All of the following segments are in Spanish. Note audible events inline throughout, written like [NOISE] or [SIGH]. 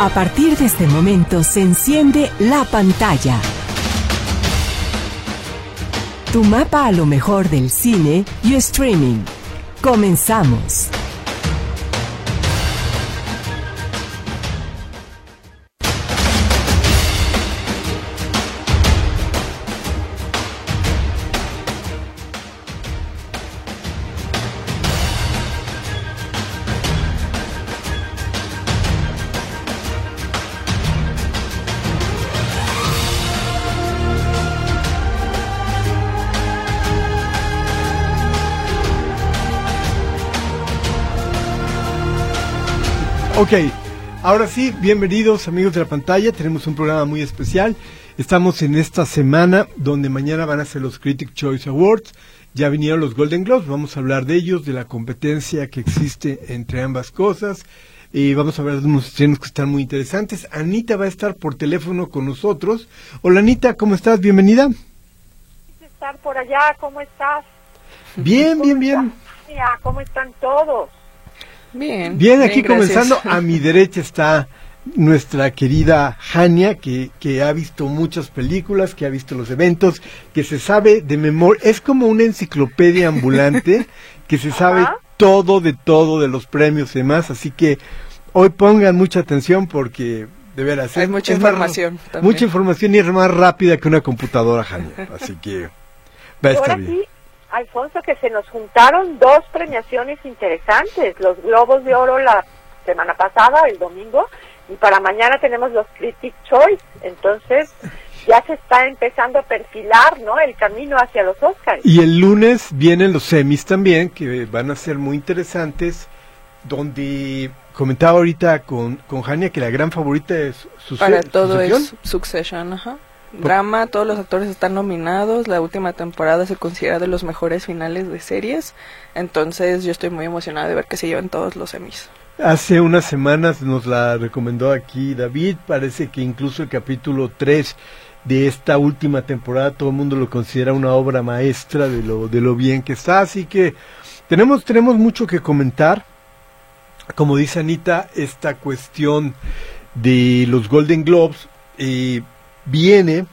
A partir de este momento se enciende la pantalla. Tu mapa a lo mejor del cine y streaming. Comenzamos. Ahora sí, bienvenidos amigos de la pantalla, tenemos un programa muy especial. Estamos en esta semana donde mañana van a ser los Critic Choice Awards. Ya vinieron los Golden Globes, vamos a hablar de ellos, de la competencia que existe entre ambas cosas. Y vamos a hablar de unos estrenos que están muy interesantes. Anita va a estar por teléfono con nosotros. Hola Anita, ¿cómo estás? Bienvenida. estar por allá? ¿Cómo estás? Bien, bien, bien. ¿Cómo están todos? Bien. Bien, aquí comenzando. A mi [LAUGHS] derecha está nuestra querida Jania, que, que ha visto muchas películas, que ha visto los eventos, que se sabe de memoria. Es como una enciclopedia ambulante [LAUGHS] que se sabe todo de todo de los premios y demás. Así que hoy pongan mucha atención porque de veras hay mucha información. mucha información y es más rápida que una computadora, Jania. Así que va a estar bien. Alfonso, que se nos juntaron dos premiaciones interesantes, los Globos de Oro la semana pasada, el domingo, y para mañana tenemos los Critic Choice, entonces ya se está empezando a perfilar, ¿no? El camino hacia los Oscars. Y el lunes vienen los semis también, que van a ser muy interesantes, donde comentaba ahorita con, con Jania que la gran favorita es Succession. Para todo es Succession, ajá. Drama, todos los actores están nominados. La última temporada se considera de los mejores finales de series. Entonces yo estoy muy emocionada de ver que se llevan todos los Emmys. Hace unas semanas nos la recomendó aquí David. Parece que incluso el capítulo 3 de esta última temporada todo el mundo lo considera una obra maestra de lo, de lo bien que está. Así que tenemos, tenemos mucho que comentar. Como dice Anita, esta cuestión de los Golden Globes. Eh, viene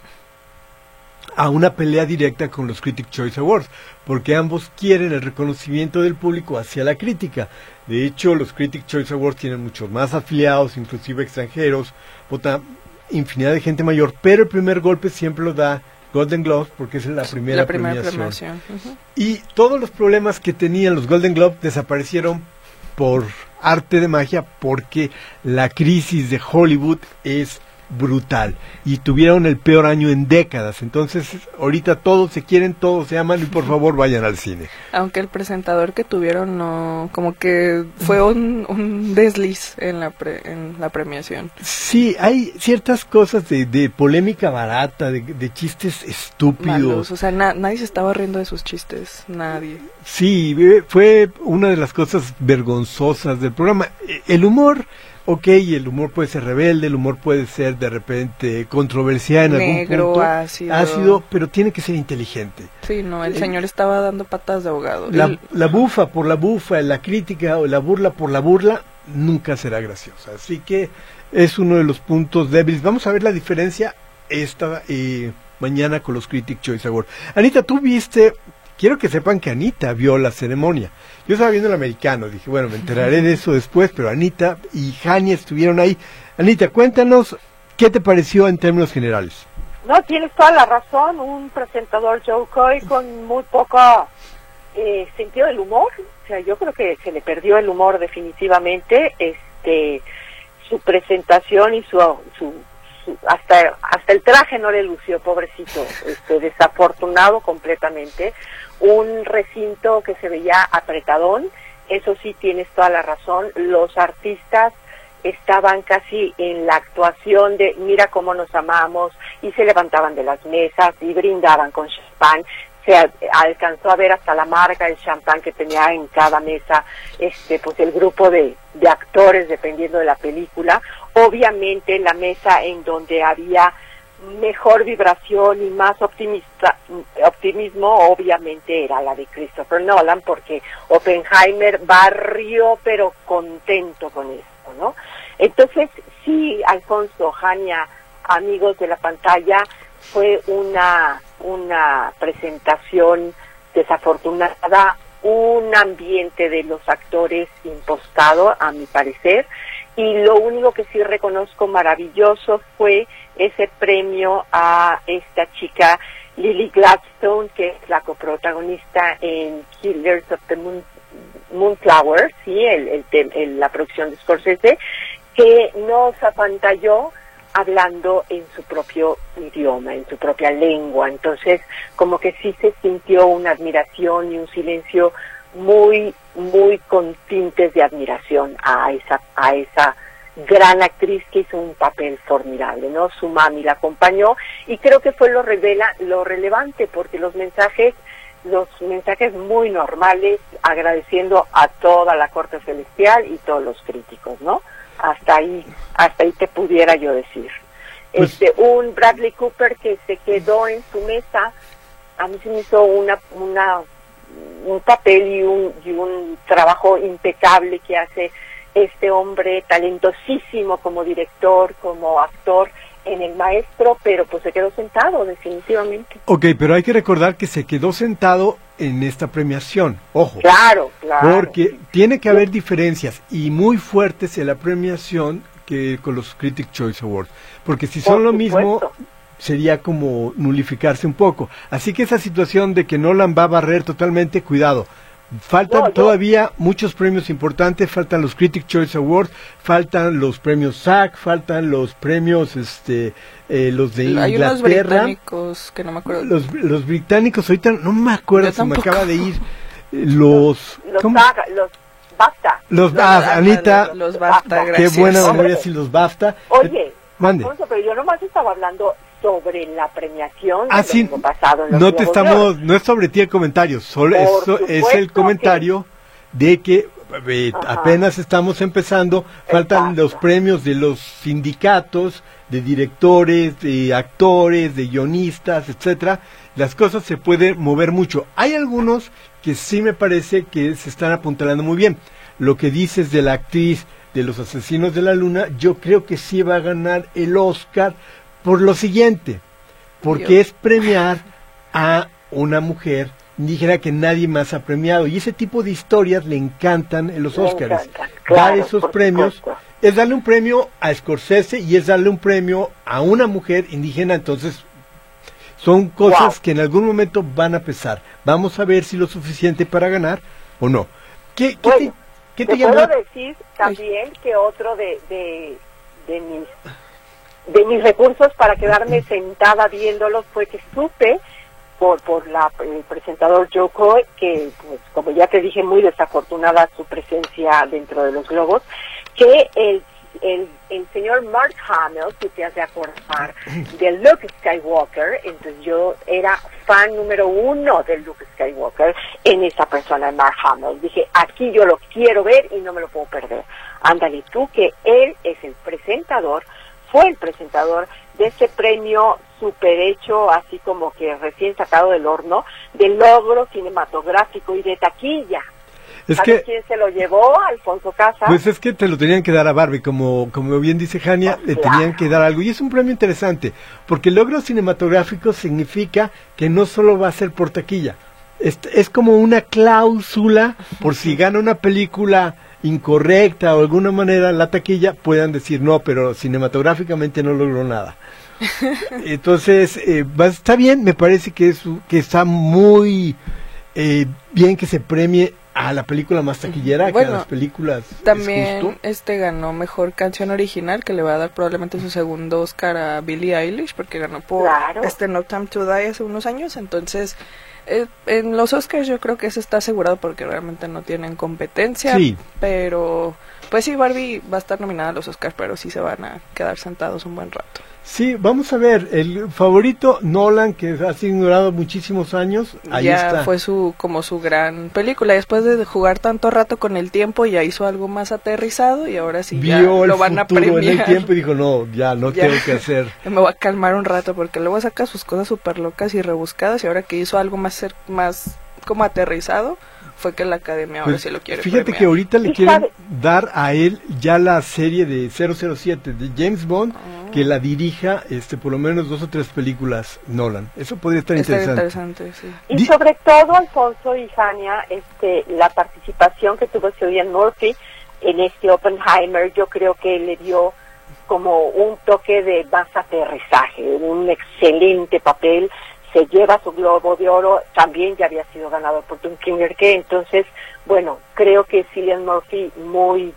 a una pelea directa con los Critic Choice Awards, porque ambos quieren el reconocimiento del público hacia la crítica. De hecho, los Critic Choice Awards tienen muchos más afiliados, inclusive extranjeros, vota infinidad de gente mayor, pero el primer golpe siempre lo da Golden Globes porque es la primera, premiación. Y todos los problemas que tenían los Golden Globes desaparecieron por arte de magia porque la crisis de Hollywood es brutal y tuvieron el peor año en décadas. Entonces, ahorita todos se quieren, todos se aman y por favor vayan al cine. Aunque el presentador que tuvieron no, como que fue un, desliz en la, en la premiación. Sí, hay ciertas cosas de, de polémica barata, de, chistes estúpidos. o sea, nadie se estaba riendo de sus chistes, nadie. Sí, fue una de las cosas vergonzosas del programa. El humor ok, el humor puede ser rebelde, el humor puede ser de repente controversial en Negro, algún punto, ácido. ácido, pero tiene que ser inteligente. Sí, no, el, señor estaba dando patas de ahogado. La, la, bufa por la bufa, la crítica o la burla por la burla nunca será graciosa. Así que es uno de los puntos débiles. Vamos a ver la diferencia esta eh, mañana con los Critic Choice Awards. Anita, tú viste, quiero que sepan que Anita vio la ceremonia. Yo estaba viendo el americano, dije, bueno, me enteraré de eso después, pero Anita y Jania estuvieron ahí. Anita, cuéntanos, ¿qué te pareció en términos generales? No, tienes toda la razón, un presentador Joe Coy con muy poco eh, sentido del humor, o sea, yo creo que se le perdió el humor definitivamente, este, su presentación y su, su, hasta hasta el traje no le lució, pobrecito, este, desafortunado completamente. Un recinto que se veía apretadón, eso sí tienes toda la razón, los artistas estaban casi en la actuación de mira cómo nos amamos y se levantaban de las mesas y brindaban con champán. Se alcanzó a ver hasta la marca del champán que tenía en cada mesa este pues el grupo de, de actores dependiendo de la película obviamente la mesa en donde había mejor vibración y más optimista, optimismo obviamente era la de Christopher Nolan porque Oppenheimer barrió pero contento con esto, ¿no? Entonces, sí, Alfonso, Jania, amigos de la pantalla, fue una, una presentación desafortunada, un ambiente de los actores impostado, a mi parecer, y lo único que sí reconozco maravilloso fue ese premio a esta chica Lily Gladstone, que es la coprotagonista en Killers of the Moon, Moonflower, sí, el, el, la producción de Scorsese, que nos apantalló hablando en su propio idioma, en su propia lengua. Entonces, como que sí se sintió una admiración y un silencio muy, muy con tintes de admiración a esa, a esa gran actriz que hizo un papel formidable, ¿no? Su mami la acompañó y creo que fue lo revela, lo relevante porque los mensajes, los mensajes muy normales, agradeciendo a toda la corte celestial y todos los críticos, ¿no? Hasta ahí, hasta ahí te pudiera yo decir. Pues este, un Bradley Cooper que se quedó en su mesa, a mí se me hizo una, una, un papel y un, y un trabajo impecable que hace este hombre talentosísimo como director, como actor, en el maestro, pero pues se quedó sentado definitivamente. Ok, pero hay que recordar que se quedó sentado en esta premiación, ojo. Claro, claro. Porque tiene que haber diferencias y muy fuertes en la premiación que con los Critic Choice Awards, porque si son lo mismo sería como nulificarse un poco. Así que esa situación de que Nolan va a barrer totalmente, cuidado. Faltan todavía muchos premios importantes, faltan los Critic Choice Awards, faltan los premios SAG, faltan los premios este eh, los de Inglaterra. Hay unos británicos que no me acuerdo. Los, los británicos ahorita no me acuerdo, se me acaba de ir los los, los BAFTA. Los, ah, Anita, los, BAFTA, Qué buena memoria si los BAFTA. Oye, Mande. pero yo nomás estaba hablando sobre la premiación ah, sí, pasado. no te estamos, no es sobre ti el comentario, solo eso es el comentario de que eh, apenas estamos empezando, faltan los premios de los sindicatos, de directores, de actores, de guionistas, etcétera. Las cosas se pueden mover mucho. Hay algunos que sí me parece que se están apuntalando muy bien. Lo que dices de la actriz de los asesinos de la luna, yo creo que sí va a ganar el Oscar por lo siguiente, porque es premiar a una mujer indígena que nadie más ha premiado. Y ese tipo de historias le encantan en los Oscars. Dar esos premios es darle un premio a Scorsese y es darle un premio a una mujer indígena. Entonces, son cosas que en algún momento van a pesar. Vamos a ver si lo suficiente para ganar o no. ¿Qué, te, qué te, puedo decir también que otro de, de, de mis de mis recursos para quedarme sentada viéndolos fue que supe por por la, el presentador Joe Coy, que pues como ya te dije muy desafortunada su presencia dentro de los globos, que el el, el señor Mark Hamill, que te hace acordar [CLEARS THROAT] de Luke Skywalker, entonces yo era fan número uno de Luke Skywalker en esa persona, Mark Hamill. Dije, aquí yo lo quiero ver y no me lo puedo perder. Ándale tú, que él es el presentador fue el presentador de ese premio super hecho, así como que recién sacado del horno, de logro cinematográfico y de taquilla. Es que, quién se lo llevó? Alfonso Casa. Pues es que te lo tenían que dar a Barbie, como, como bien dice Jania, le tenían que dar algo. Y es un premio interesante, porque el logro cinematográfico significa que no solo va a ser por taquilla, es, es como una cláusula por si gana una película incorrecta o de alguna manera la taquilla puedan decir no, pero cinematográficamente no logró nada. [LAUGHS] Entonces, eh, está bien, me parece que, es, que está muy eh, bien que se premie a la película más taquillera que a las películas. También este ganó mejor canción original que le va a dar probablemente su segundo Oscar a Billie Eilish porque ganó por este No Time to Die hace unos años, entonces eh, en los Oscars yo creo que eso está asegurado porque realmente no tienen competencia. Pero, pues sí, Barbie va a estar nominada a los Oscars, pero sí se van a quedar sentados un buen rato. Sí, vamos a ver, el favorito Nolan, que ha sido ignorado muchísimos años, ahí ya fue su, como su gran película, después de jugar tanto rato con el tiempo, ya hizo algo más aterrizado y ahora sí ya lo van a premiar. en el tiempo y dijo, no, ya, no tengo que hacer. [LAUGHS] Me voy a calmar un rato porque luego saca sus cosas súper locas y rebuscadas y ahora que hizo algo más, más como aterrizado, fue que la academia ahora Pues, sí lo quiere. Fíjate premiar. que ahorita le quieren sabe- dar a él ya la serie de 007 de James Bond Ah. que la dirija este por lo menos dos o tres películas Nolan. Eso podría estar Está interesante. interesante, sí. Y Di- sobre todo, Alfonso y Jania, este, la participación que tuvo Cillian Murphy en este Oppenheimer, yo creo que le dio como un toque de más aterrizaje, un excelente papel, se lleva su globo de oro, también ya había sido ganador por Dunkinger que entonces, bueno, creo que Cillian Murphy muy,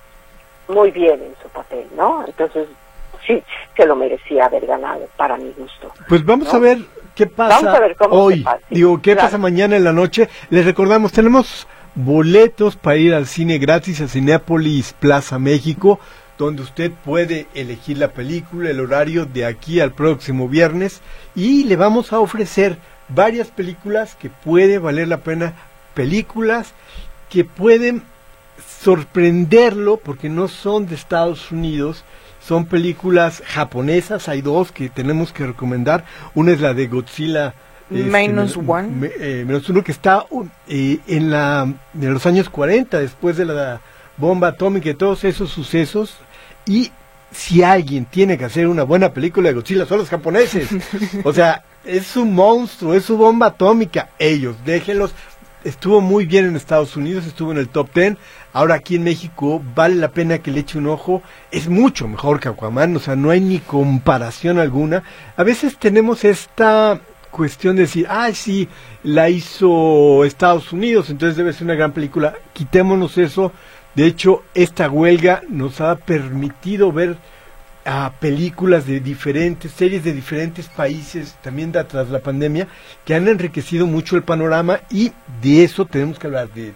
muy bien en su papel, ¿no? Entonces, sí, se lo merecía haber ganado, para mi gusto. Pues vamos ¿No? a ver qué pasa Vamos a ver cómo hoy. se pasa, sí, Digo, qué claro. pasa mañana en la noche. Les recordamos, tenemos boletos para ir al cine gratis a Cinépolis Plaza México, donde usted puede elegir la película, el horario de aquí al próximo viernes y le vamos a ofrecer varias películas que puede valer la pena, películas que pueden sorprenderlo porque no son de Estados Unidos, son películas japonesas, hay dos que tenemos que recomendar, una es la de Godzilla este, Minus men- One. me- eh, menos uno que está uh, eh, en la de los años 40 después de la bomba atómica y todos esos sucesos y si alguien tiene que hacer una buena película de Godzilla son los japoneses. O sea es un monstruo es su bomba atómica. Ellos déjenlos. Estuvo muy bien en Estados Unidos estuvo en el top 10 ahora aquí en México vale la pena que le eche un ojo. Es mucho mejor que Aquaman o sea no hay ni comparación alguna. A veces tenemos esta cuestión de decir, ah, sí, la hizo Estados Unidos, entonces debe ser una gran película. Quitémonos eso. De hecho, esta huelga nos ha permitido ver a películas de diferentes, series de diferentes países, también da, tras la pandemia, que han enriquecido mucho el panorama y de eso tenemos que hablar de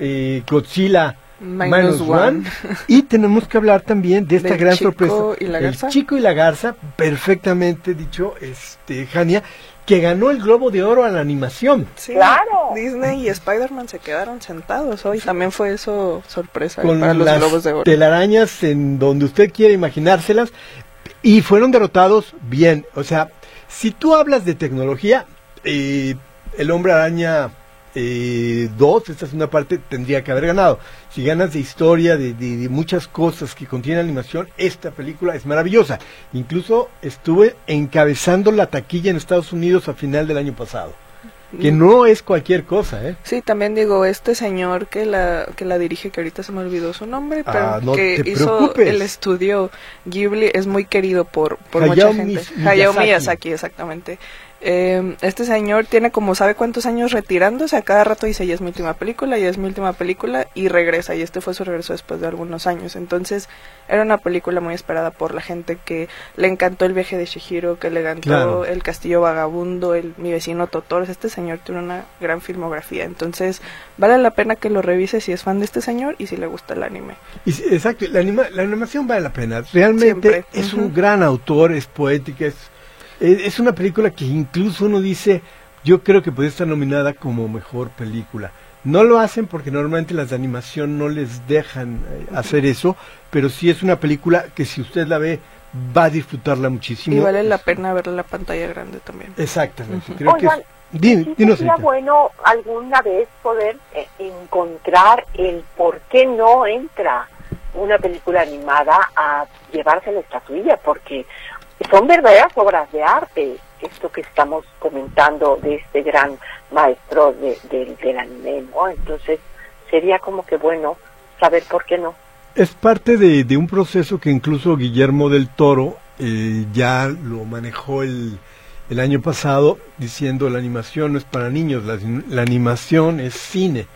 eh, Godzilla Minus One. y tenemos que hablar también de esta Del gran Chico sorpresa. y la El Garza. chico y la garza, perfectamente dicho, este, Jania, que ganó el Globo de Oro a la animación. Sí, Claro. Disney y Spider-Man se quedaron sentados hoy. También fue eso sorpresa con para los las Globos de Oro. telarañas en donde usted quiere imaginárselas y fueron derrotados bien. O sea, si tú hablas de tecnología, eh, el hombre araña 2, esta es una parte, tendría que haber ganado. Si ganas de historia, de, de- de muchas cosas que contiene animación, esta película es maravillosa. Incluso estuve encabezando la taquilla en Estados Unidos a final del año pasado. Que no es cualquier cosa, ¿eh? Sí, también digo, este señor que la que la dirige, que ahorita se me olvidó su nombre, pero Ah, no que hizo preocupes. el estudio Ghibli, es muy querido por, por Hayao mucha gente. Mis- Hayao. Miyazaki, exactamente. Eh, este señor tiene como sabe cuántos años retirándose, a cada rato dice, ya es mi última película, ya es mi última película, y regresa, y este fue su regreso después de algunos años. Entonces, era una película muy esperada por la gente que le encantó el viaje de Shihiro, que le encantó Claro. el castillo vagabundo, el mi vecino Totoro. Este señor tiene una gran filmografía, entonces vale la pena que lo revise si es fan de este señor y si le gusta el anime. Y exacto, la, anima- la animación vale la pena. Realmente Siempre. es un gran autor, es poética, es, es, una película que incluso uno dice, yo creo que puede estar nominada como mejor película. No lo hacen porque normalmente las de animación no les dejan eh, hacer eso, pero sí es una película que si usted la ve va a disfrutarla muchísimo. Y vale la pena verla en la pantalla grande también. Exactamente, creo que es... Di- Sí dinos, sería bueno alguna vez poder eh, encontrar el por qué no entra una película animada a llevarse la estatuilla, porque son verdaderas obras de arte, esto que estamos comentando de este gran maestro de, de- del anime, ¿no? Entonces sería como que bueno saber por qué no. Es parte de, de un proceso que incluso Guillermo del Toro eh, ya lo manejó el, el año pasado diciendo la animación no es para niños, la, la animación es cine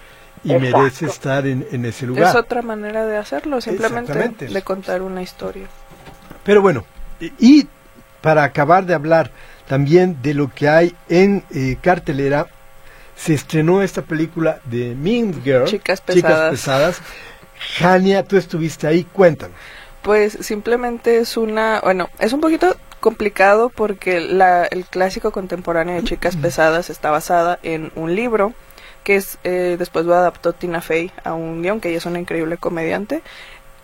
y Exacto. merece estar en, en ese lugar. Es otra manera de hacerlo, simplemente de contar una historia. Pero bueno, y, para acabar de hablar también de lo que hay en eh, cartelera, se estrenó esta película de Mean Girl, Chicas pesadas. pesadas. Jania, tú estuviste ahí, cuéntanos. Pues simplemente es una, bueno, es un poquito complicado porque la, el clásico contemporáneo de Chicas Pesadas está basada en un libro que es eh, después lo adaptó Tina Fey a un guion que ella es una increíble comediante.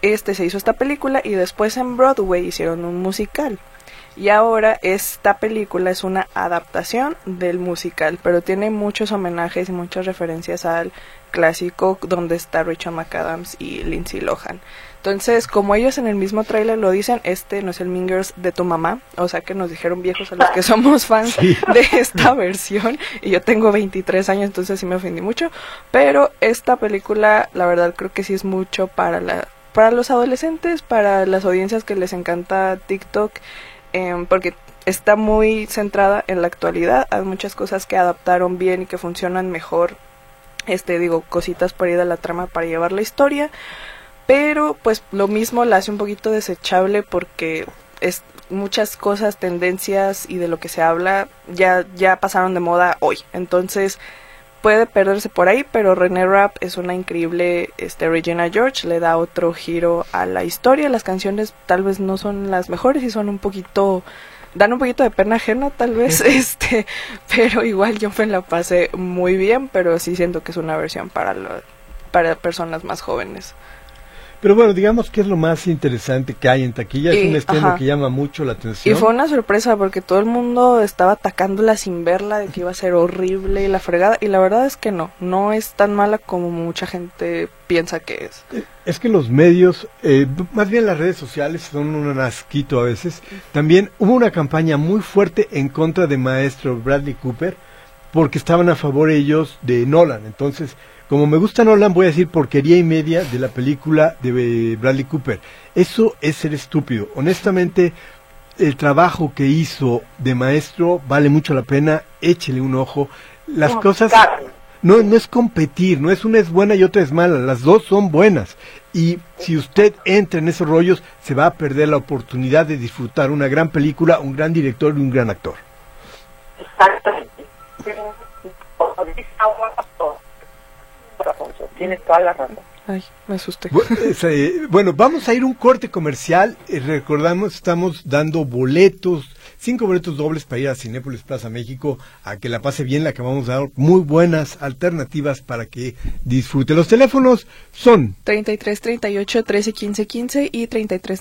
Este se hizo esta película y después en Broadway hicieron un musical. Y ahora esta película es una adaptación del musical, pero tiene muchos homenajes y muchas referencias al clásico donde está Rachel McAdams y Lindsay Lohan. Entonces, como ellos en el mismo tráiler lo dicen, este no es el Mingers de tu mamá, o sea que nos dijeron viejos a los que [LAUGHS] somos fans de esta [LAUGHS] versión, y yo tengo 23 años, entonces sí me ofendí mucho, pero esta película, la verdad creo que sí es mucho para la para los adolescentes, para las audiencias que les encanta TikTok, em, porque está muy centrada en la actualidad, hay muchas cosas que adaptaron bien y que funcionan mejor, este digo, cositas por ir a la trama para llevar la historia, pero pues lo mismo la hace un poquito desechable porque es muchas cosas, tendencias y de lo que se habla ya ya pasaron de moda hoy. Entonces, puede perderse por ahí, pero René Rapp es una increíble este Regina George, le da otro giro a la historia. Las canciones tal vez no son las mejores y son un poquito dan un poquito de pena ajena tal vez, [LAUGHS] este, pero igual yo me la pasé muy bien, pero sí siento que es una versión para para personas más jóvenes. Pero bueno, digamos que es lo más interesante que hay en taquilla. es un estreno que llama mucho la atención. Y fue una sorpresa porque todo el mundo estaba atacándola sin verla, de que iba a ser horrible y la fregada. Y la verdad es que no, no es tan mala como mucha gente piensa que es. Eh, es que los medios, eh, más bien las redes sociales, son un asquito a veces. También hubo una campaña muy fuerte en contra de maestro Bradley Cooper porque estaban a favor ellos de Nolan. Entonces como me gusta Nolan, voy a decir porquería y media de la película de Bradley Cooper. Eso es ser estúpido. Honestamente, el trabajo que hizo de maestro vale mucho la pena. Échele un ojo. Las cosas no, no es competir, no es una es buena y otra es mala, las dos son buenas. Y si usted entra en esos rollos, se va a perder la oportunidad de disfrutar una gran película, un gran director y un gran actor. Exactamente. Tienes toda la razón. Ay, me asusté. Eh, bueno, vamos a ir un corte comercial. Eh, recordamos, estamos dando boletos, cinco boletos dobles para ir a Cinépolis Plaza México a que la pase bien. Le acabamos de dar muy buenas alternativas para que disfrute. Los teléfonos son 33 38 13 15 15 y 33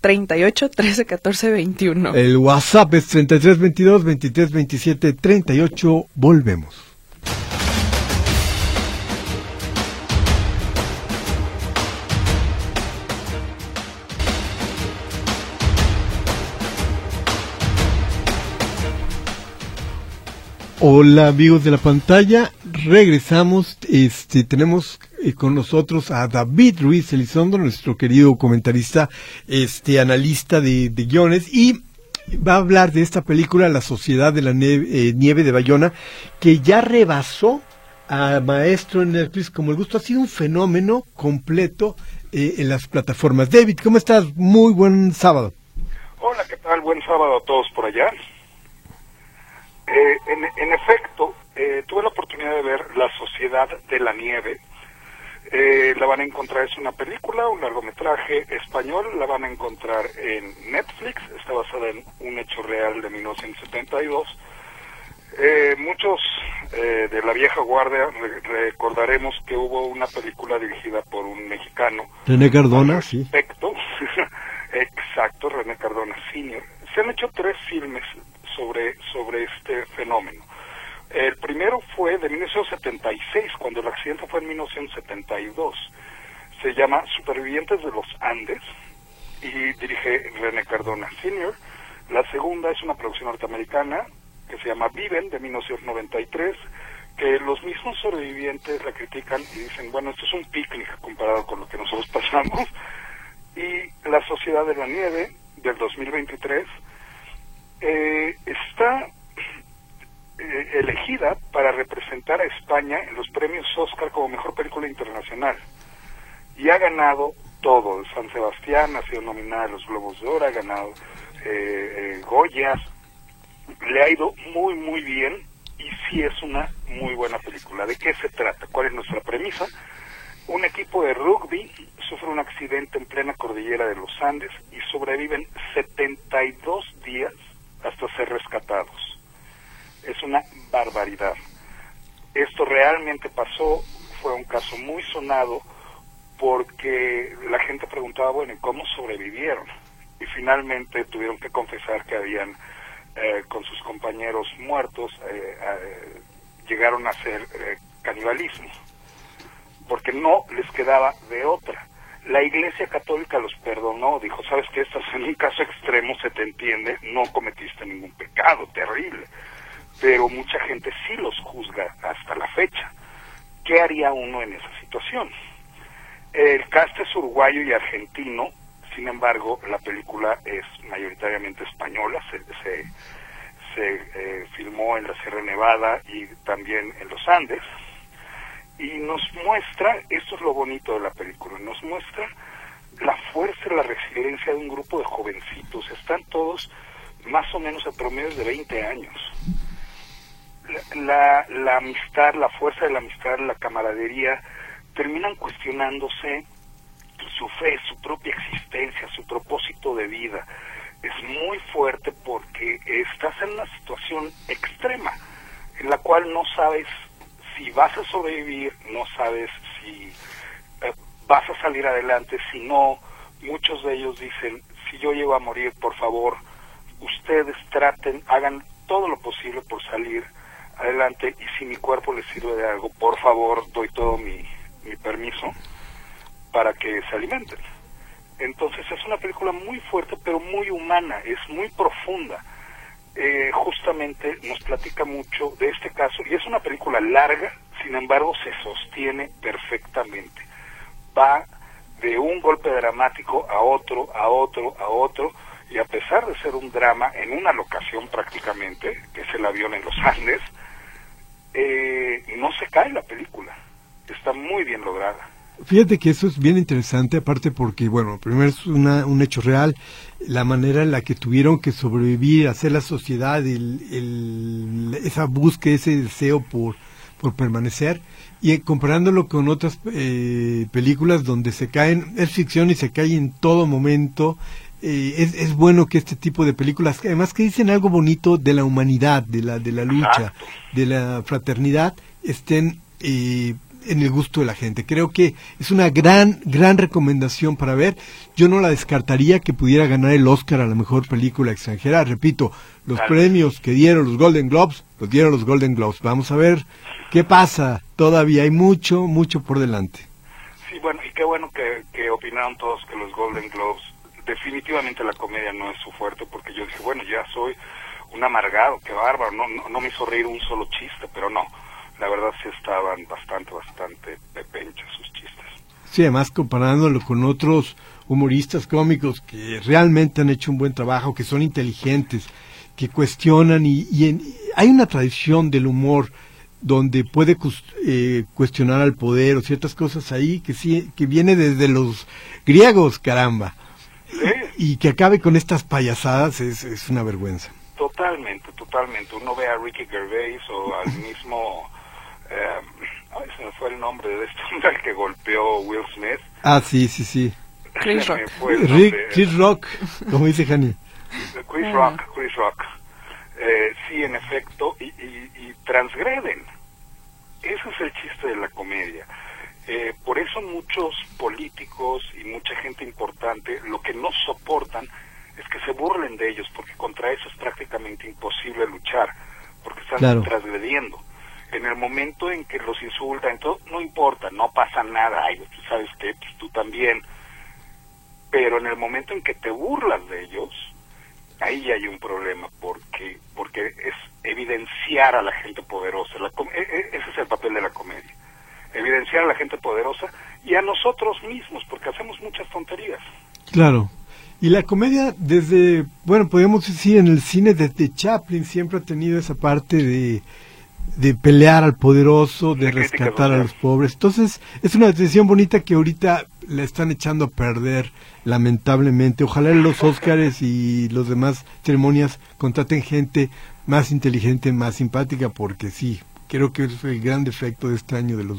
38 13 14 21. El WhatsApp es 33 22 23 27 38. Volvemos. Hola amigos de la pantalla, regresamos, este, tenemos eh, con nosotros a David Ruiz Elizondo, nuestro querido comentarista, este, analista de, guiones, y va a hablar de esta película, La Sociedad de la eh, Nieve, de Bayona, que ya rebasó a Maestro en Netflix como el gusto, ha sido un fenómeno completo eh, en las plataformas. David, ¿cómo estás? Muy buen sábado. Hola, ¿qué tal? Buen sábado a todos por allá. Eh, en, efecto, eh, tuve la oportunidad de ver La Sociedad de la Nieve. Eh, la van a encontrar, es una película, un largometraje español, la van a encontrar en Netflix, está basada en un hecho real de 1972. muchos de la vieja guardia recordaremos que hubo una película dirigida por un mexicano. René Cardona, sí. [LAUGHS] Exacto, René Cardona Senior. Se han hecho tres filmes sobre, sobre este fenómeno. El primero fue de 1976, cuando el accidente fue en 1972. Se llama Supervivientes de los Andes y dirige René Cardona Sr. La segunda es una producción norteamericana que se llama Viven de 1993, que los mismos sobrevivientes la critican y dicen, bueno, esto es un picnic comparado con lo que nosotros pasamos. Y La Sociedad de la Nieve del 2023 eh, está eh, elegida para representar a España en los premios Oscar como mejor película internacional y ha ganado todo. San Sebastián ha sido nominada a los Globos de Oro, ha ganado eh, Goyas, le ha ido muy, muy bien y sí es una muy buena película. ¿De qué se trata? ¿Cuál es nuestra premisa? Un equipo de rugby sufre un accidente en plena cordillera de los Andes y sobreviven 72 días hasta ser rescatados. Es una barbaridad. Esto realmente pasó, fue un caso muy sonado porque la gente preguntaba, bueno, ¿y cómo sobrevivieron? Y finalmente tuvieron que confesar que habían, eh, con sus compañeros muertos, eh, eh, llegaron a hacer canibalismo. porque no les quedaba de otra. La Iglesia Católica los perdonó, dijo, sabes que estás en un caso extremo, se te entiende, no cometiste ningún pecado terrible, pero mucha gente sí los juzga hasta la fecha. ¿Qué haría uno en esa situación? El cast es uruguayo y argentino, sin embargo, la película es mayoritariamente española, se, se, eh, filmó en la Sierra Nevada y también en los Andes, y nos muestra, esto es lo bonito de la película, nos muestra la fuerza y la resiliencia de un grupo de jovencitos, están todos más o menos a promedio de 20 años. La, la, amistad, la fuerza de la amistad, la camaradería, terminan cuestionándose su fe, su propia existencia, su propósito de vida. Es muy fuerte porque estás en una situación extrema en la cual no sabes si vas a sobrevivir, no sabes si eh, vas a salir adelante, si no, muchos de ellos dicen, si yo llego a morir, por favor, ustedes traten, hagan todo lo posible por salir adelante y si mi cuerpo les sirve de algo, por favor, doy todo mi, mi permiso para que se alimenten. Entonces es una película muy fuerte, pero muy humana, es muy profunda eh, justamente nos platica mucho de este caso y es una película larga, sin embargo se sostiene perfectamente. Va de un golpe dramático a otro, a otro, a otro, y a pesar de ser un drama en una locación prácticamente, que es el avión en los Andes, eh, no se cae la película. Está muy bien lograda. Fíjate que eso es bien interesante, aparte porque, bueno, primero es una, un hecho real, la manera en la que tuvieron que sobrevivir, hacer la sociedad, el, esa búsqueda, ese deseo por, por permanecer, y comparándolo con otras eh, películas donde se caen, es ficción y se cae en todo momento, eh, es, es, bueno que este tipo de películas, además que dicen algo bonito de la humanidad, de la, de la lucha, de la fraternidad, estén eh, en el gusto de la gente. Creo que es una gran, gran recomendación para ver. Yo no la descartaría que pudiera ganar el Oscar a la mejor película extranjera. Repito, los premios que dieron los Golden Globes, los dieron los Golden Globes. Vamos a ver qué pasa. Todavía hay mucho, mucho por delante. Sí, bueno, y qué bueno que, que opinaron todos que los Golden Globes, definitivamente la comedia no es su fuerte, porque yo dije, bueno, ya soy un amargado, qué bárbaro, no, no, no me hizo reír un solo chiste, pero no la verdad sí estaban bastante, bastante pepenchos sus chistes. Sí, además comparándolo con otros humoristas cómicos que realmente han hecho un buen trabajo, que son inteligentes, que cuestionan y, hay una tradición del humor donde puede eh, cuestionar al poder o ciertas cosas ahí que sí que viene desde los griegos caramba. Y, que acabe con estas payasadas es, es una vergüenza. Totalmente totalmente. Uno ve a Ricky Gervais o al mismo eh, ay, se me fue el nombre de este [LAUGHS] hombre que golpeó Will Smith. Ah, sí, sí, sí. Chris Rock. Chris Rock, como dice Hani. Chris ah. Rock, Chris Rock. Eh, sí, en efecto, y, y, y, transgreden. Ese es el chiste de la comedia. Eh, por eso muchos políticos y mucha gente importante lo que no soportan es que se burlen de ellos, porque contra eso es prácticamente imposible luchar, porque están transgrediendo en el momento en que los insultan, todo, no importa, no pasa nada, ay, tú sabes que pues, tú también, pero en el momento en que te burlas de ellos, ahí ya hay un problema, porque, porque es evidenciar a la gente poderosa, e, e, ese es el papel de la comedia, evidenciar a la gente poderosa y a nosotros mismos, porque hacemos muchas tonterías. Claro, y la comedia desde, bueno, podemos decir en el cine desde Chaplin siempre ha tenido esa parte de de pelear al poderoso, de rescatar a los pobres. Entonces, es una decisión bonita que ahorita la están echando a perder, lamentablemente. Ojalá los Óscares y los demás ceremonias contraten gente más inteligente, más simpática, porque sí, creo que es el gran defecto de este año de los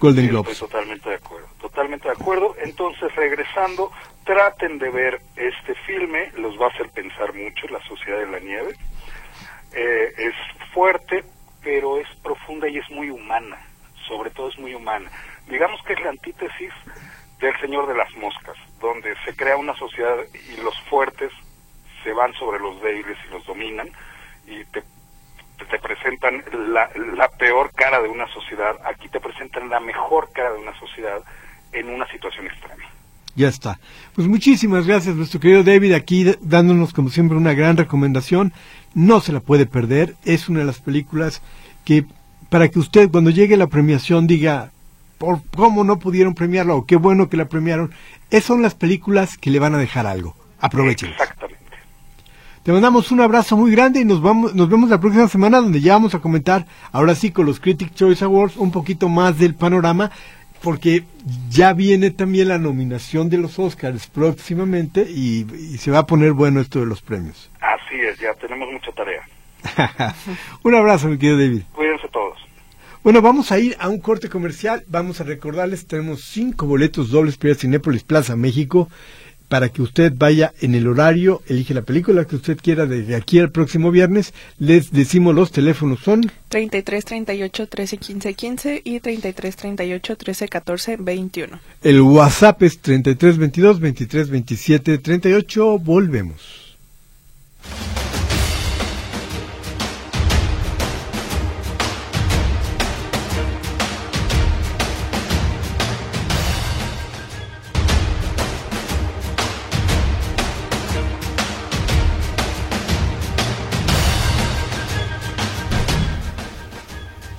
Golden Globes. Estoy totalmente de acuerdo, totalmente de acuerdo. Entonces, regresando, traten de ver este filme, los va a hacer pensar mucho, La Sociedad de la Nieve. Eh, es fuerte, pero es profunda y es muy humana, sobre todo es muy humana. Digamos que es la antítesis del Señor de las Moscas, donde se crea una sociedad y los fuertes se van sobre los débiles y los dominan y te presentan la, la peor cara de una sociedad, aquí te presentan la mejor cara de una sociedad en una situación extrema. Ya está. Pues muchísimas gracias, nuestro querido David, aquí dándonos como siempre una gran recomendación. No se la puede perder. Es una de las películas que para que usted cuando llegue la premiación diga, ¿por cómo no pudieron premiarla? o qué bueno que la premiaron. Esas son las películas que le van a dejar algo. Aprovechen. Exactamente. Te mandamos un abrazo muy grande y nos vamos, nos vemos la próxima semana donde ya vamos a comentar, ahora sí con los Critic Choice Awards, un poquito más del panorama porque ya viene también la nominación de los Oscars próximamente y, se va a poner bueno esto de los premios. Así es, ya tenemos mucha tarea. [LAUGHS] un abrazo, mi querido David. Cuídense todos. Bueno, vamos a ir a un corte comercial. Vamos a recordarles, tenemos cinco boletos dobles para Cinépolis Plaza México para que usted vaya en el horario, elige la película que usted quiera desde aquí al próximo viernes. Les decimos los teléfonos son 33 38 13 15 15 y 33 38 13 14 21. El WhatsApp es 33 22 23 27 38. Volvemos.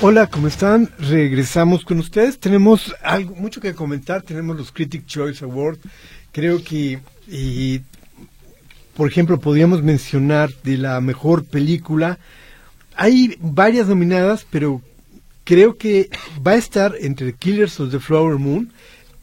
Hola, ¿cómo están? Regresamos con ustedes. Tenemos algo mucho que comentar. Tenemos los Critic Choice Awards. Creo que, y, por ejemplo, podríamos mencionar de la mejor película. Hay varias nominadas, pero creo que va a estar entre Killers of the Flower Moon.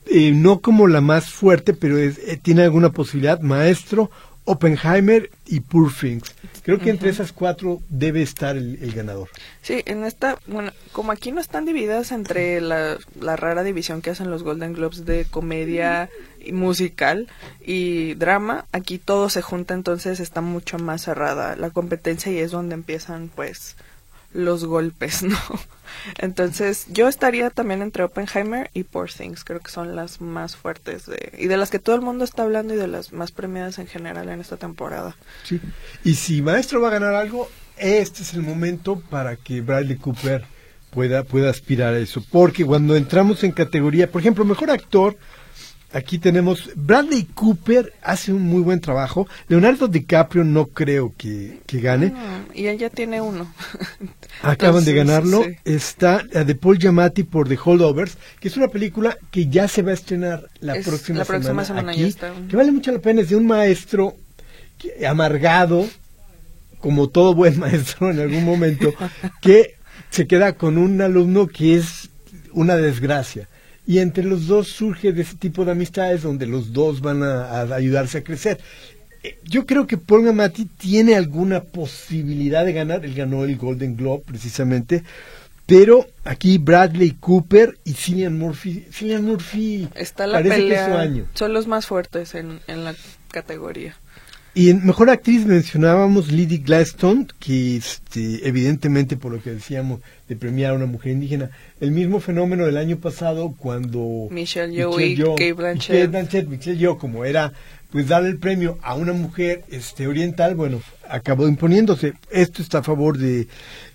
Eh, no como la más fuerte, pero es, eh, tiene alguna posibilidad. Maestro, Oppenheimer y Poor Things. Creo que entre esas cuatro debe estar el, ganador. Sí, en esta, bueno, como aquí no están divididas entre la, la rara división que hacen los Golden Globes de comedia y musical y drama, aquí todo se junta, entonces está mucho más cerrada la competencia y es donde empiezan, pues, los golpes, [LAUGHS] ¿no? Entonces, yo estaría también entre Oppenheimer y Poor Things, creo que son las más fuertes de, y de las que todo el mundo está hablando y de las más premiadas en general en esta temporada. Sí, y si Maestro va a ganar algo, este es el momento para que Bradley Cooper pueda, pueda aspirar a eso, porque cuando entramos en categoría, por ejemplo, mejor actor, Aquí tenemos Bradley Cooper hace un muy buen trabajo. Leonardo DiCaprio no creo que, gane. y ella tiene uno. [LAUGHS] Acaban de ganarlo. Está la de Paul Giamatti por The Holdovers, que es una película que ya se va a estrenar la próxima, semana, aquí, que vale mucho la pena. Es de un maestro amargado, como todo buen [LAUGHS] maestro en algún momento, que se queda con un alumno que es una desgracia y entre los dos surge de ese tipo de amistades donde los dos van a, ayudarse a crecer. Eh, yo creo que Paul Giamatti tiene alguna posibilidad de ganar, él ganó el Golden Globe precisamente, pero aquí Bradley Cooper y Cillian Murphy, Cillian Murphy Está la parece pelea, que es su año. Son los más fuertes en, en la categoría. Y en Mejor Actriz mencionábamos Lily Gladstone, que este, evidentemente por lo que decíamos de premiar a una mujer indígena, el mismo fenómeno del año pasado cuando Michelle Yeoh y Kate Blanchett. Blanchett, Michelle Yeoh, como era pues darle el premio a una mujer este oriental, bueno, acabó imponiéndose. Esto está a favor de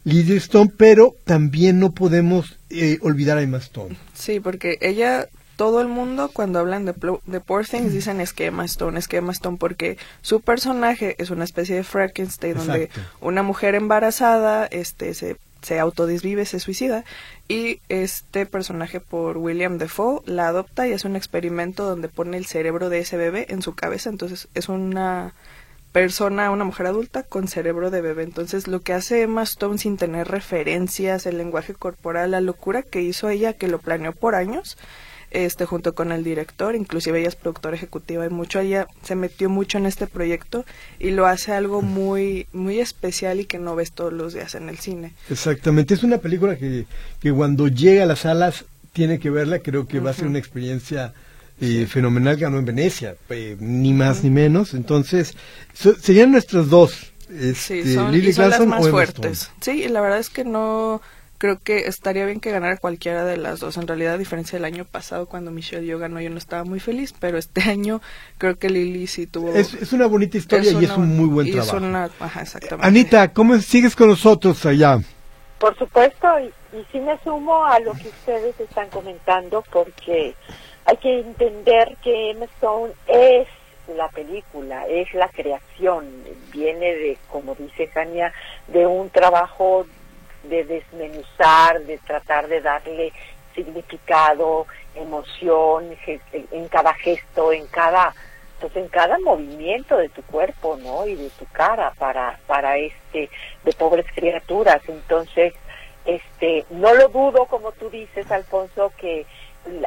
Lily Stone, pero también no podemos eh, olvidar a Emma Stone. Sí, porque ella todo el mundo cuando hablan de, de Poor Things dicen esquema Stone, esquema Stone, porque su personaje es una especie de Frankenstein donde una mujer embarazada este se, se autodesvive, se suicida y este personaje por William Defoe la adopta y hace un experimento donde pone el cerebro de ese bebé en su cabeza, entonces es una persona, una mujer adulta con cerebro de bebé. Entonces, lo que hace Emma Stone sin tener referencias, el lenguaje corporal, la locura que hizo ella, que lo planeó por años, este junto con el director, inclusive ella es productora ejecutiva y mucho ella se metió mucho en este proyecto y lo hace algo muy muy especial y que no ves todos los días en el cine. Exactamente, es una película que, que cuando llega a las salas tiene que verla, creo que va a ser una experiencia eh, fenomenal, ganó en Venecia, eh, ni más ni menos, entonces serían nuestras dos. Este, sí, son, las más fuertes. Sí, la verdad es que no creo que estaría bien que ganara cualquiera de las dos. En realidad, a diferencia del año pasado, cuando Michelle Yeoh ganó, yo no estaba muy feliz, pero este [LAUGHS] año creo que Lily sí tuvo... Es, es una bonita historia y es un muy buen trabajo. una- ajá, exactamente. Anita, ¿cómo sigues con nosotros allá? Por supuesto, y, y sí me sumo a lo que ustedes están comentando, porque hay que entender que Emma Stone es la película, es la creación, viene de, como dice Jania, de un trabajo de desmenuzar, de tratar de darle significado, emoción, en cada gesto, en cada pues en cada movimiento de tu cuerpo, ¿no? Y de tu cara para para este de pobres criaturas. Entonces, este no lo dudo como tú dices, Alfonso, que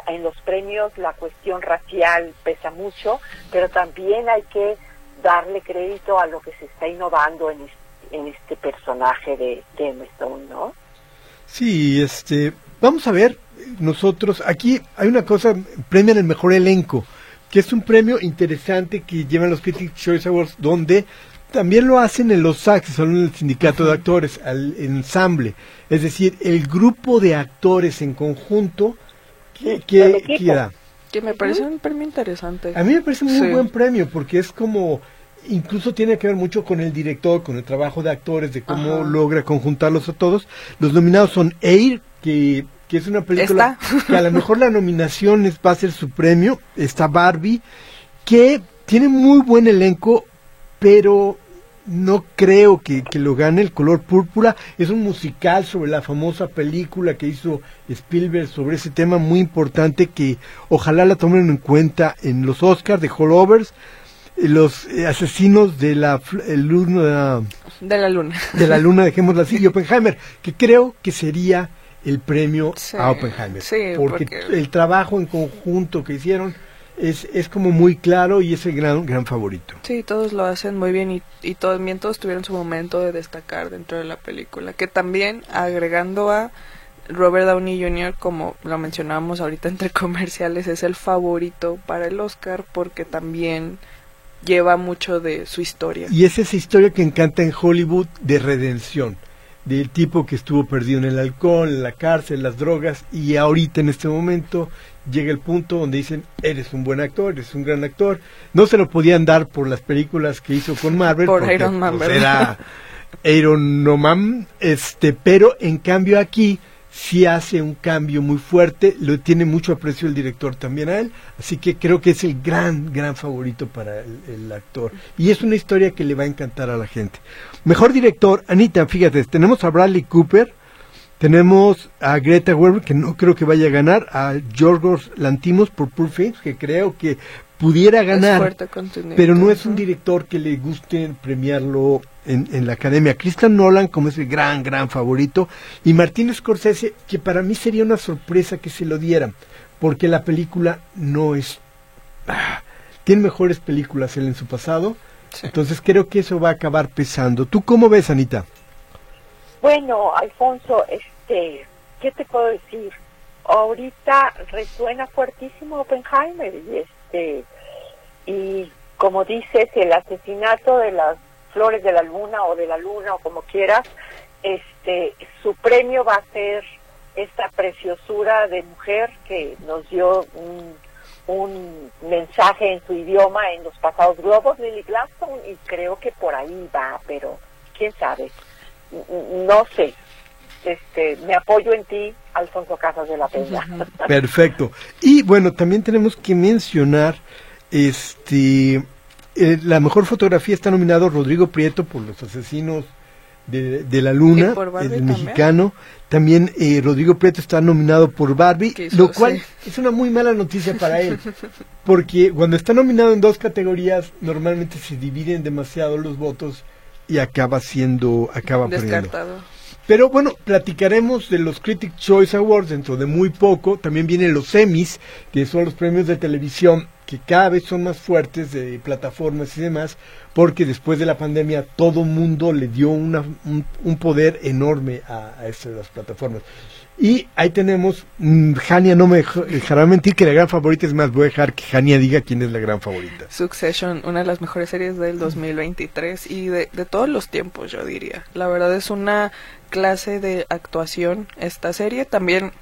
en los premios la cuestión racial pesa mucho, pero también hay que darle crédito a lo que se está innovando en en este personaje de, de Emma Stone, ¿no? Sí, este, vamos a ver, nosotros, aquí hay una cosa, premian el mejor elenco, que es un premio interesante que llevan los Critics Choice Awards, donde también lo hacen en los SAG, que son el sindicato de actores, al ensamble, es decir, el grupo de actores en conjunto que, que- que da. Que me parece un premio interesante. A mí me parece un muy Sí. buen premio porque es como incluso tiene que ver mucho con el director, con el trabajo de actores, de cómo Ajá. logra conjuntarlos a todos. Los nominados son Air, que, que es una película Está. [LAUGHS] que a lo mejor la nominación es, va a ser su premio. Está Barbie, que tiene muy buen elenco, pero no creo que, que lo gane el color púrpura. Es un musical sobre la famosa película que hizo Spielberg sobre ese tema muy importante que ojalá la tomen en cuenta en los Oscars de Holdovers. Los asesinos de la, luna, De la luna. de la luna, [LAUGHS] dejémoslo así, y Oppenheimer, que creo que sería el premio Sí, a Oppenheimer. sí, porque, porque- el trabajo en conjunto que hicieron es, es como muy claro y es el gran, gran favorito. Sí, todos lo hacen muy bien y, y también todos tuvieron su momento de destacar dentro de la película. Que también agregando a Robert Downey Jr., como lo mencionábamos ahorita entre [LAUGHS] comerciales, es el favorito para el Oscar porque también lleva mucho de su historia. Y es esa historia que encanta en Hollywood de redención, del tipo que estuvo perdido en el alcohol, en la cárcel, las drogas, y ahorita en este momento llega el punto donde dicen, eres un buen actor, eres un gran actor. No se lo podían dar por las películas que hizo con Marvel, Por porque, Iron Man, pues, ¿verdad? era Iron No Man, este, pero en cambio aquí sí hace un cambio muy fuerte, lo tiene mucho aprecio el director también a él, así que creo que es el gran, gran favorito para el, el actor. Y es una historia que le va a encantar a la gente. Mejor director, Anita, fíjate, tenemos a Bradley Cooper, tenemos a Greta Gerwig, que no creo que vaya a ganar, a Yorgos Lantimos por Poor Things, que creo que pudiera ganar, pero no es un director que le guste premiarlo en, en la academia. Christian Nolan como es el gran, gran favorito, y Martín Scorsese, que para mí sería una sorpresa que se lo dieran, porque la película no es... ah, tiene mejores películas él en su pasado, Sí. entonces creo que eso va a acabar pesando. ¿Tú cómo ves, Anita? Bueno, Alfonso, este, ¿qué te puedo decir? Ahorita resuena fuertísimo Oppenheimer y este y como dices el asesinato de las flores de la luna o de la luna o como quieras, este su premio va a ser esta preciosura de mujer que nos dio un, un mensaje en su idioma en los pasados globos Lily Gladstone y creo que por ahí va, pero quién sabe no sé. Este, me apoyo en ti, Alfonso Casas de la Peña. Perfecto. Y bueno, también tenemos que mencionar, este, eh, la mejor fotografía está nominado Rodrigo Prieto por Los Asesinos de, de la Luna, el mexicano. También eh, Rodrigo Prieto está nominado por Barbie, lo cual es una muy mala noticia para él, [LAUGHS] porque cuando está nominado en dos categorías, normalmente se dividen demasiado los votos y acaba siendo, acaba perdiendo. Descartado. Pero bueno, platicaremos de los Critic Choice Awards dentro de muy poco. También vienen los Emmys, que son los premios de televisión que cada vez son más fuertes de plataformas y demás, porque después de la pandemia todo mundo le dio una, un, un poder enorme a, a las plataformas. Y ahí tenemos, mm, Jania no me dejará mentir que la gran favorita es más, voy a dejar que Jania diga quién es la gran favorita. Succession, una de las mejores series del 2023 y de todos los tiempos, yo diría. La verdad es una clase de actuación esta serie. También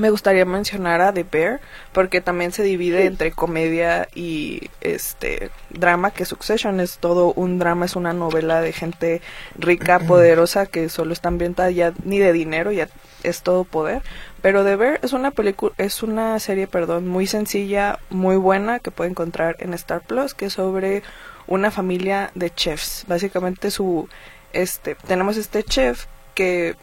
me gustaría mencionar a The Bear porque también se divide entre comedia y este drama que Succession es todo un drama es una novela de gente rica [CLEARS THROAT] poderosa que solo está ambientada ya ni de dinero ya es todo poder. Pero The Bear es una película es una serie perdón muy sencilla muy buena que puede encontrar en Star Plus que es sobre una familia de chefs. Básicamente su este tenemos este chef que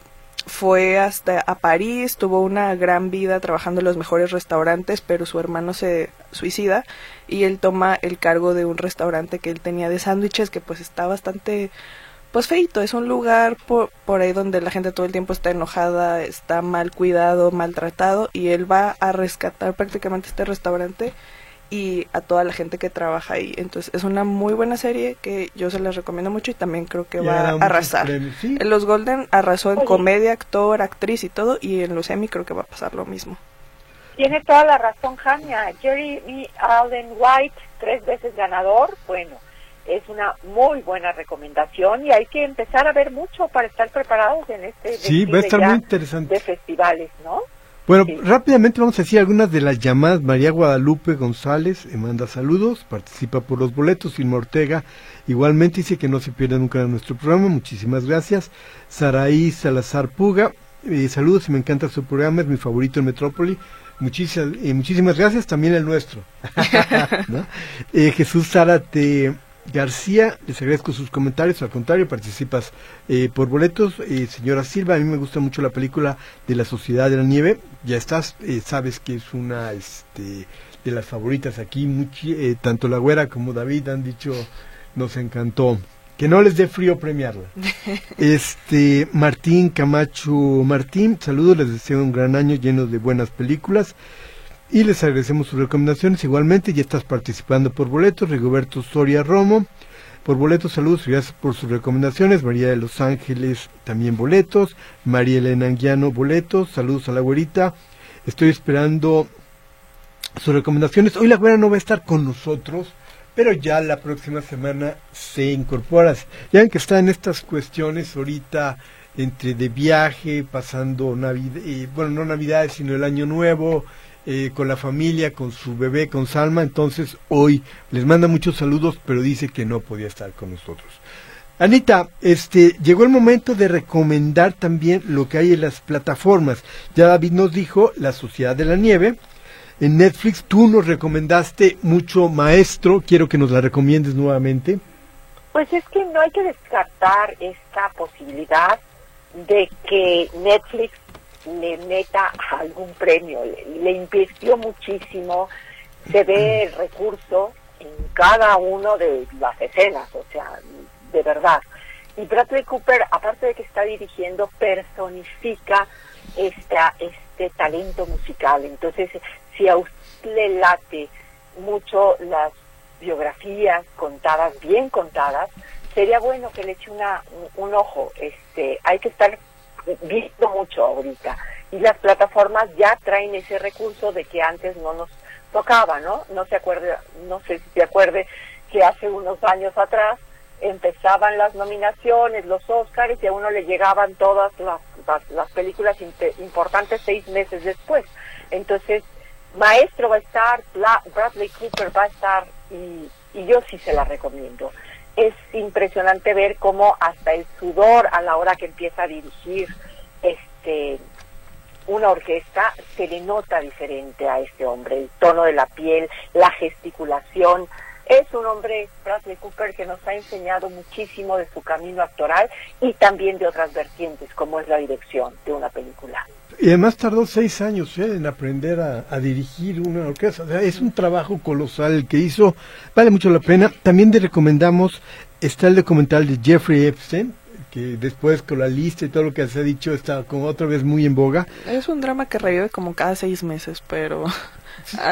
fue hasta a París, tuvo una gran vida trabajando en los mejores restaurantes, pero su hermano se suicida y él toma el cargo de un restaurante que él tenía de sándwiches que pues está bastante pues feito, es un lugar por, por ahí donde la gente todo el tiempo está enojada, está mal cuidado, maltratado y él va a rescatar prácticamente este restaurante y a toda la gente que trabaja ahí. Entonces es una muy buena serie que yo se las recomiendo mucho y también creo que va a arrasar. En los Golden arrasó en comedia, actor, actriz y todo y en los Emmy creo que va a pasar lo mismo. Tiene toda la razón, Jania. Jeremy Alden White, tres veces ganador, bueno, es una muy buena recomendación y hay que empezar a ver mucho para estar preparados en este sí, va a estar muy interesante. de festivales, ¿no? Bueno, rápidamente vamos a decir algunas de las llamadas. María Guadalupe González eh, manda saludos, participa por los boletos. Irma Ortega igualmente dice que no se pierda nunca nuestro programa. Muchísimas gracias. Saraí Salazar Puga, eh, saludos y me encanta su programa, es mi favorito en Metrópoli. Muchísimas, eh, muchísimas gracias, también el nuestro. [LAUGHS] Jesús Zárate García, les agradezco sus comentarios, al contrario, participas eh, por boletos. Eh, señora Silva, a mí me gusta mucho la película de la Sociedad de la Nieve, ya estás, eh, sabes que es una este, de las favoritas aquí, tanto la güera como David han dicho, nos encantó. Que no les dé frío premiarla. [LAUGHS] Este, Martín Camacho Martín, saludos, les deseo un gran año lleno de buenas películas. Y les agradecemos sus recomendaciones. Igualmente, ya estás participando por boletos. Rigoberto Soria Romo. Por boletos, saludos gracias por sus recomendaciones. María de Los Ángeles, también boletos. María Elena Anguiano, boletos. Saludos a la güerita. Estoy esperando sus recomendaciones. Hoy la güera no va a estar con nosotros, pero ya la próxima semana se incorpora. Ya que está en estas cuestiones ahorita entre de viaje, pasando Navidad, eh, bueno, no Navidades, sino el Año Nuevo eh, con la familia, con su bebé, con Salma. Entonces hoy les manda muchos saludos, pero dice que no podía estar con nosotros. Anita, este, llegó el momento de recomendar también lo que hay en las plataformas. Ya David nos dijo La Sociedad de la Nieve. En Netflix tú nos recomendaste mucho Maestro. Quiero que nos la recomiendes nuevamente. Pues es que no hay que descartar esta posibilidad de que Netflix le meta algún premio, le, invirtió muchísimo, se ve el recurso en cada uno de las escenas, o sea, de verdad. Y Bradley Cooper, aparte de que está dirigiendo, personifica esta, este talento musical. Entonces, si a usted le late mucho las biografías contadas, bien contadas, sería bueno que le eche una, un, un ojo. Este, hay que estar visto mucho ahorita. Y las plataformas ya traen ese recurso de que antes no nos tocaba, ¿no? No se acuerde, no sé si se acuerde que hace unos años atrás empezaban las nominaciones, los Oscars, y a uno le llegaban todas las, las, películas importantes seis meses después. Entonces, Maestro va a estar, Bradley Cooper va a estar, y, y yo sí se la recomiendo es impresionante ver cómo hasta el sudor a la hora que empieza a dirigir este una orquesta se le nota diferente a este hombre, el tono de la piel, la gesticulación. Es un hombre, Bradley Cooper, que nos ha enseñado muchísimo de su camino actoral y también de otras vertientes, como es la dirección de una película. Y además tardó seis años ¿eh? en aprender a, dirigir una orquesta. O sea, es un trabajo colosal el que hizo. Vale mucho la pena. También le recomendamos, está el documental de Jeffrey Epstein, que después con la lista y todo lo que se ha dicho está como otra vez muy en boga. Es un drama que revive como cada seis meses, pero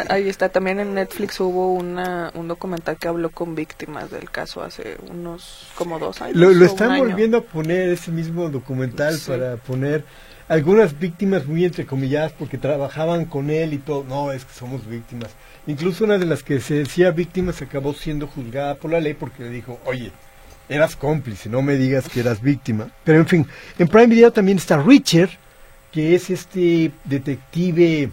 ahí está. También en Netflix hubo una, un documental que habló con víctimas del caso hace unos como dos años. Lo, están volviendo a poner ese mismo documental para poner algunas víctimas muy entrecomilladas porque trabajaban con él y todo. No, es que somos víctimas. Incluso una de las que se decía víctima se acabó siendo juzgada por la ley porque le dijo, oye, eras cómplice, no me digas que eras víctima. Pero en fin, en Prime Video también está Richard, que es este detective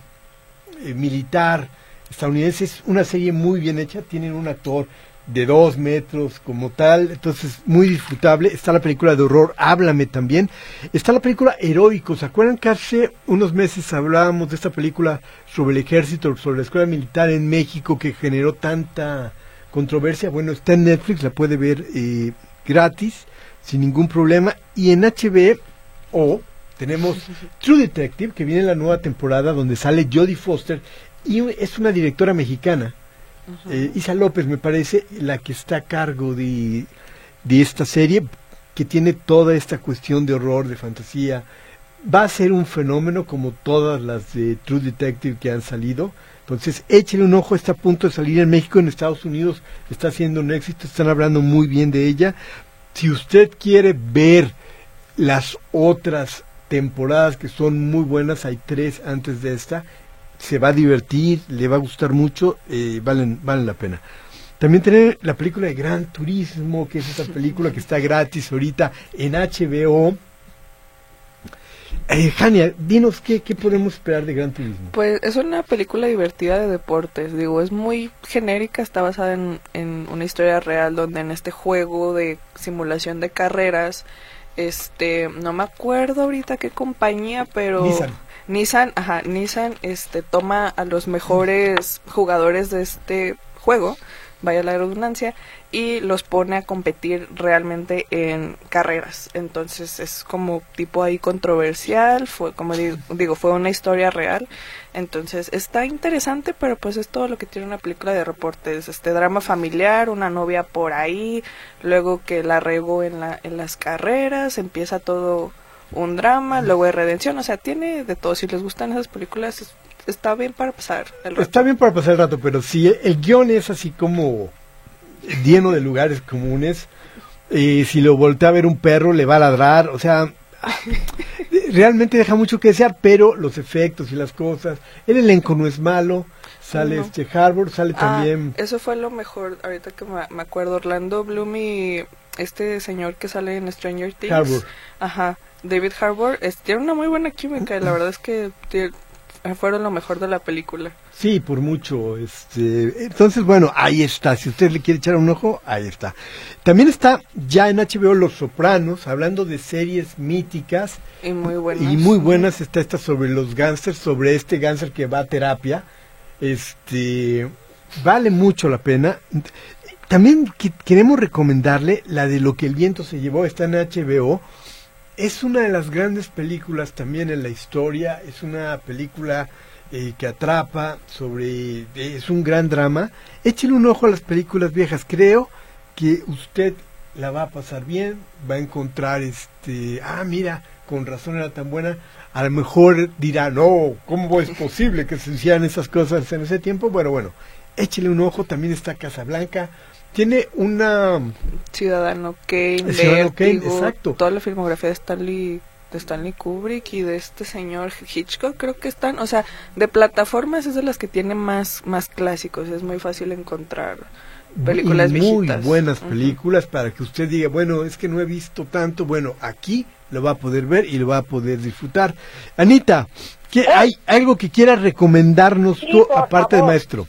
eh, militar estadounidense. Es una serie muy bien hecha, tienen un actor de dos metros como tal, entonces muy disfrutable. Está la película de horror, Háblame también. Está la película Heroicos. ¿Se acuerdan que hace unos meses hablábamos de esta película sobre el ejército, sobre la escuela militar en México que generó tanta controversia? Bueno, está en Netflix, la puede ver eh, gratis, sin ningún problema. Y en HBO tenemos True Detective, que viene en la nueva temporada donde sale Jodie Foster y es una directora mexicana eh, Isa López me parece la que está a cargo de, de esta serie, que tiene toda esta cuestión de horror, de fantasía. Va a ser un fenómeno como todas las de True Detective que han salido. Entonces, échele un ojo, está a punto de salir en México, en Estados Unidos está haciendo un éxito, están hablando muy bien de ella. Si usted quiere ver las otras temporadas que son muy buenas, hay tres antes de esta, se va a divertir, le va a gustar mucho, eh, valen, valen la pena. También tener la película de Gran Turismo, que es esa película que está gratis ahorita en HBO. Eh, Jania, dinos qué, qué podemos esperar de Gran Turismo. Pues es una película divertida de deportes, digo, es muy genérica, está basada en, en una historia real donde en este juego de simulación de carreras, este, no me acuerdo ahorita qué compañía, pero... Nissan, ajá, Nissan este toma a los mejores jugadores de este juego, vaya la redundancia, y los pone a competir realmente en carreras. Entonces es como tipo ahí controversial, fue como digo, fue una historia real. Entonces está interesante, pero pues es todo lo que tiene una película de reportes, este drama familiar, una novia por ahí, luego que la regó en la en las carreras, empieza todo un drama, luego de redención, o sea, tiene de todo. Si les gustan esas películas, está bien para pasar el rato. Está bien para pasar el rato, pero si el guion es así como lleno de lugares comunes, y si lo voltea a ver un perro, le va a ladrar, o sea, [LAUGHS] realmente deja mucho que desear, pero los efectos y las cosas, el elenco no es malo, sale este Harbour, sale ah, también... Eso fue lo mejor, ahorita que me, acuerdo, Orlando Bloom y este señor que sale en Stranger Things. Harbour. Ajá David Harbour tiene una muy buena química y la [LAUGHS] verdad es que fueron lo mejor de la película. Sí, por mucho. Este, entonces, bueno, ahí está. Si usted le quiere echar un ojo, ahí está. También está ya en HBO Los Sopranos, hablando de series míticas. Y muy buenas. Y muy buenas está esta sobre los gángsters, sobre este gángster que va a terapia. Este, vale mucho la pena. También queremos recomendarle la de Lo que el viento se llevó, está en HBO es una de las grandes películas también en la historia, es una película eh, que atrapa, sobre es un gran drama. Échale un ojo a las películas viejas, creo que usted la va a pasar bien, va a encontrar este, ah, mira, con razón era tan buena. A lo mejor dirá, no, ¿cómo es posible que se hicieran esas cosas en ese tiempo? Bueno, bueno, échele un ojo, también está Casablanca, tiene una Ciudadano Kane, Ciudadano Kane exacto. toda la filmografía de Stanley de Stanley Kubrick y de este señor Hitchcock creo que están, o sea, de plataformas es de las que tiene más más clásicos, es muy fácil encontrar películas y muy buenas películas para que usted diga, bueno, es que no he visto tanto, bueno, aquí lo va a poder ver y lo va a poder disfrutar. Anita, ¿qué, ¿Eh? ¿hay algo que quieras recomendarnos tú aparte de maestro?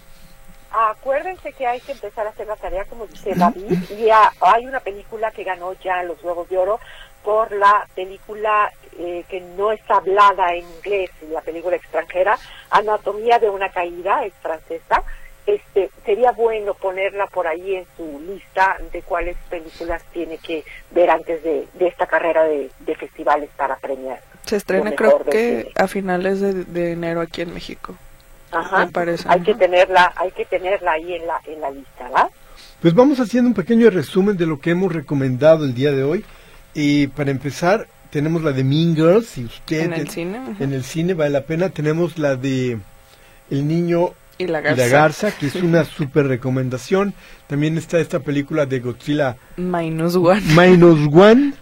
Acuérdense que hay que empezar a hacer la tarea, como dice David, y hay una película que ganó ya los Globos de Oro por la película eh, que no está hablada en inglés, la película extranjera, Anatomía de una caída, es francesa. Este, sería bueno ponerla por ahí en su lista de cuáles películas tiene que ver antes de, esta carrera de, festivales para premiar. Se estrena creo que a finales de enero aquí en México. Ajá. hay que tenerla, hay que tenerla ahí en la, en la lista, ¿va? Pues vamos haciendo un pequeño resumen de lo que hemos recomendado el día de hoy. Y para empezar, tenemos la de Mean Girls, si usted en el, cine, en el cine vale la pena. Tenemos la de El niño y la garza, que es una [LAUGHS] super recomendación. También está esta película de Godzilla Minus One. Minus [LAUGHS] One.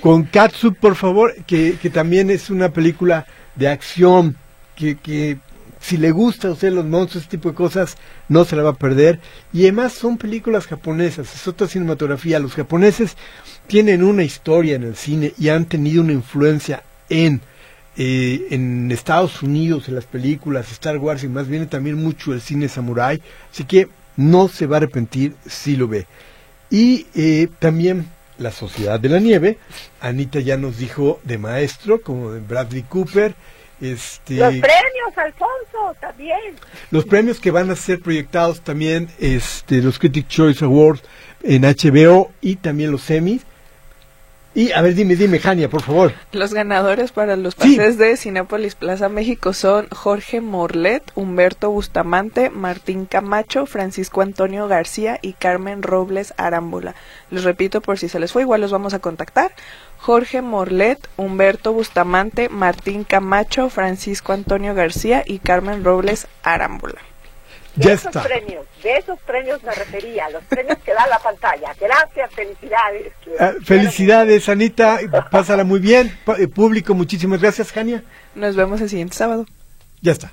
con Katsu, por favor, que, que también es una película de acción que, que si le gusta a usted los monstruos, este tipo de cosas, no se la va a perder. Y además son películas japonesas, es otra cinematografía. Los japoneses tienen una historia en el cine y han tenido una influencia en, eh, en Estados Unidos, en las películas, Star Wars y más viene también mucho el cine samurai. Así que no se va a arrepentir si lo ve. Y eh, también La Sociedad de la Nieve. Anita ya nos dijo de maestro, como de Bradley Cooper. Este, los premios, Alfonso, también. Los premios que van a ser proyectados también, este, los Critic Choice Awards en HBO y también los Emmys. Y a ver, dime, dime, Jania, por favor. Los ganadores para los pases de Cinépolis Plaza México son Jorge Morlet, Humberto Bustamante, Martín Camacho, Francisco Antonio García y Carmen Robles Arámbula. Les repito por si se les fue, igual los vamos a contactar. Jorge Morlet, Humberto Bustamante, Martín Camacho, Francisco Antonio García y Carmen Robles Arámbula. De esos premios, de esos premios me refería, los premios que da la pantalla. Gracias, felicidades. Ah, felicidades, Anita, pásala muy bien. Público, muchísimas gracias, Jania. Nos vemos el siguiente sábado. Ya está.